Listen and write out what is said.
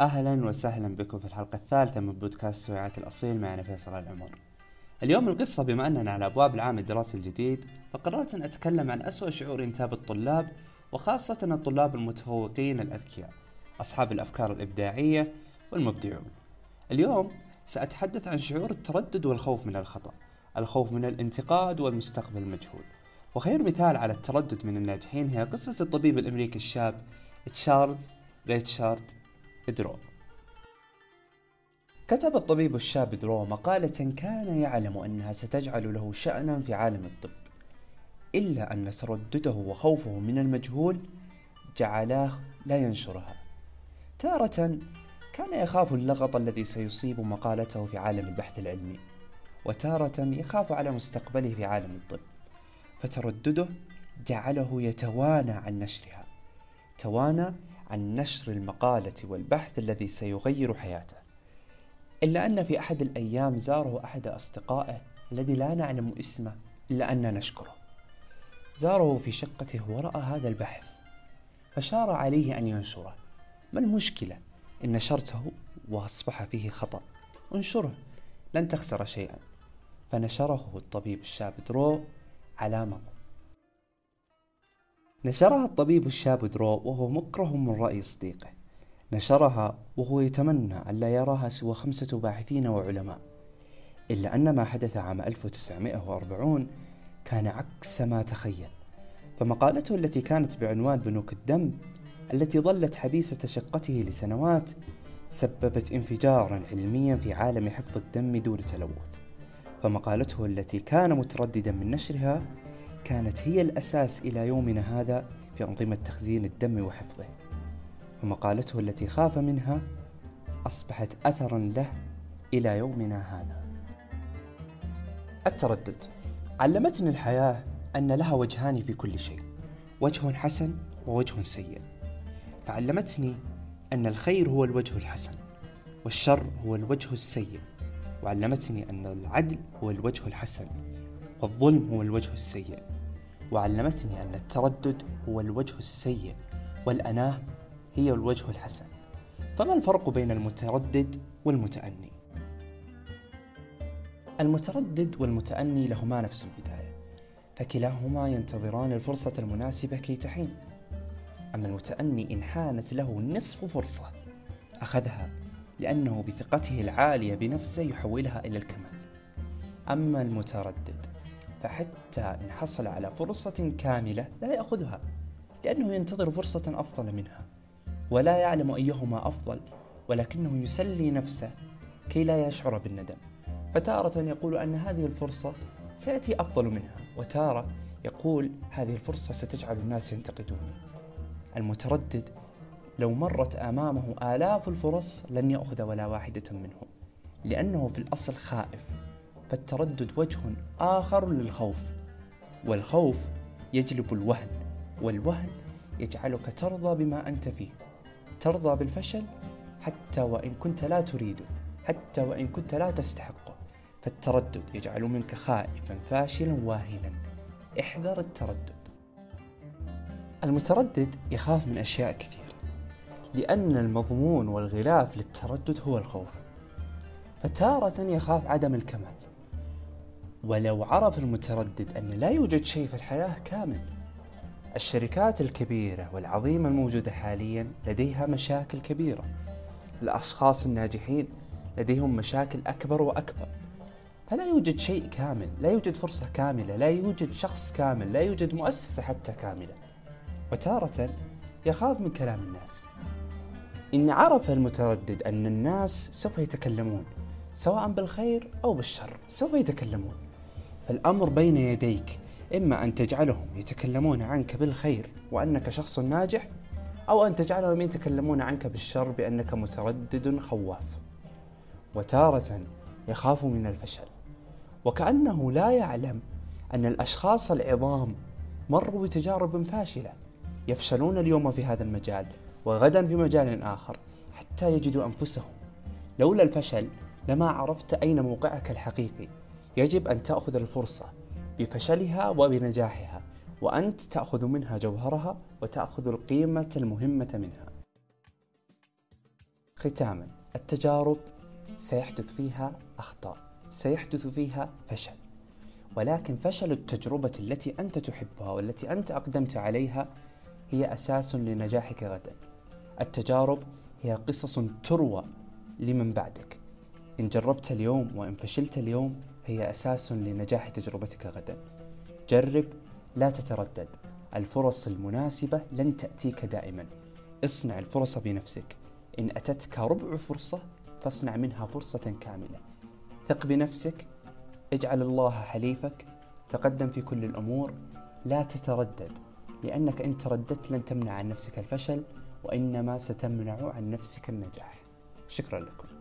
أهلا وسهلا بكم في الحلقة الثالثة من بودكاست سويعات الأصيل معنا فيصل العمر. اليوم القصة بما أننا على أبواب العام الدراسي الجديد فقررت أن أتكلم عن أسوأ شعور ينتاب الطلاب وخاصة الطلاب المتفوقين الأذكياء أصحاب الأفكار الإبداعية والمبدعون. اليوم سأتحدث عن شعور التردد والخوف من الخطأ الخوف من الانتقاد والمستقبل المجهول. وخير مثال على التردد من الناجحين هي قصة الطبيب الأمريكي الشاب تشارلز ريتشارد درو كتب الطبيب الشاب درو مقالة كان يعلم أنها ستجعل له شأنا في عالم الطب إلا أن تردده وخوفه من المجهول جعلاه لا ينشرها. تارة كان يخاف اللغط الذي سيصيب مقالته في عالم البحث العلمي وتارة يخاف على مستقبله في عالم الطب فتردده جعله يتوانى عن نشرها. توانى عن نشر المقالة والبحث الذي سيغير حياته. إلا أن في أحد الأيام زاره أحد أصدقائه الذي لا نعلم اسمه إلا أن نشكره. زاره في شقته ورأى هذا البحث فشار عليه أن ينشره. ما المشكلة؟ إن نشرته وأصبح فيه خطأ. انشره لن تخسر شيئا. فنشره الطبيب الشاب درو على مضض نشرها الطبيب الشاب درو وهو مكره من رأي صديقه. نشرها وهو يتمنى أن لا يراها سوى خمسة باحثين وعلماء إلا أن ما حدث عام 1940 كان عكس ما تخيل. فمقالته التي كانت بعنوان بنوك الدم التي ظلت حبيسة شقته لسنوات سببت انفجارا علميا في عالم حفظ الدم دون تلوث. فمقالته التي كان مترددا من نشرها كانت هي الأساس إلى يومنا هذا في أنظمة تخزين الدم وحفظه ومقالته التي خاف منها أصبحت أثرا له إلى يومنا هذا. التردد. علمتني الحياة أن لها وجهان في كل شيء وجه حسن ووجه سيء. فعلمتني أن الخير هو الوجه الحسن والشر هو الوجه السيء. وعلمتني أن العدل هو الوجه الحسن والظلم هو الوجه السيء. وعلمتني أن التردد هو الوجه السيء والأناة هي الوجه الحسن. فما الفرق بين المتردد والمتأني؟ المتردد والمتأني لهما نفس البداية فكلاهما ينتظران الفرصة المناسبة كي تحين. أما المتأني إن حانت له نصف فرصة أخذها لأنه بثقته العالية بنفسه يحولها إلى الكمال. أما المتردد فحتى إن حصل على فرصة كاملة لا يأخذها لأنه ينتظر فرصة أفضل منها ولا يعلم أيهما أفضل ولكنه يسلي نفسه كي لا يشعر بالندم. فتارة يقول أن هذه الفرصة سيأتي أفضل منها وتارة يقول هذه الفرصة ستجعل الناس ينتقدوني المتردد لو مرت أمامه آلاف الفرص لن يأخذ ولا واحدة منهم لأنه في الأصل خائف. فالتردد وجه آخر للخوف والخوف يجلب الوهن والوهن يجعلك ترضى بما أنت فيه ترضى بالفشل حتى وإن كنت لا تريده حتى وإن كنت لا تستحقه فالتردد يجعل منك خائفا فاشلا واهنا احذر التردد. المتردد يخاف من أشياء كثيرة لأن المضمون والغلاف للتردد هو الخوف. فتارة يخاف عدم الكمال. ولو عرف المتردد أن لا يوجد شيء في الحياة كامل الشركات الكبيرة والعظيمة الموجودة حاليا لديها مشاكل كبيرة. الأشخاص الناجحين لديهم مشاكل أكبر وأكبر. فلا يوجد شيء كامل لا يوجد فرصة كاملة لا يوجد شخص كامل لا يوجد مؤسسة حتى كاملة. وتارة يخاف من كلام الناس. إن عرف المتردد أن الناس سوف يتكلمون سواء بالخير أو بالشر سوف يتكلمون. فالأمر بين يديك إما أن تجعلهم يتكلمون عنك بالخير وأنك شخص ناجح أو أن تجعلهم يتكلمون عنك بالشر بأنك متردد خواف. وتارة يخاف من الفشل. وكأنه لا يعلم أن الأشخاص العظام مروا بتجارب فاشلة يفشلون اليوم في هذا المجال وغدا في مجال آخر حتى يجدوا أنفسهم. لولا الفشل لما عرفت أين موقعك الحقيقي. يجب أن تأخذ الفرصة بفشلها وبنجاحها وأنت تأخذ منها جوهرها وتأخذ القيمة المهمة منها. ختاما التجارب سيحدث فيها أخطاء سيحدث فيها فشل. ولكن فشل التجربة التي أنت تحبها والتي أنت أقدمت عليها هي أساس لنجاحك غدا. التجارب هي قصص تروى لمن بعدك. إن جربت اليوم وإن فشلت اليوم هي أساس لنجاح تجربتك غدا. جرب لا تتردد. الفرص المناسبة لن تأتيك دائما. اصنع الفرص بنفسك. إن أتتك ربع فرصة فاصنع منها فرصة كاملة. ثق بنفسك. اجعل الله حليفك. تقدم في كل الأمور. لا تتردد لأنك إن ترددت لن تمنع عن نفسك الفشل وإنما ستمنع عن نفسك النجاح. شكرا لكم.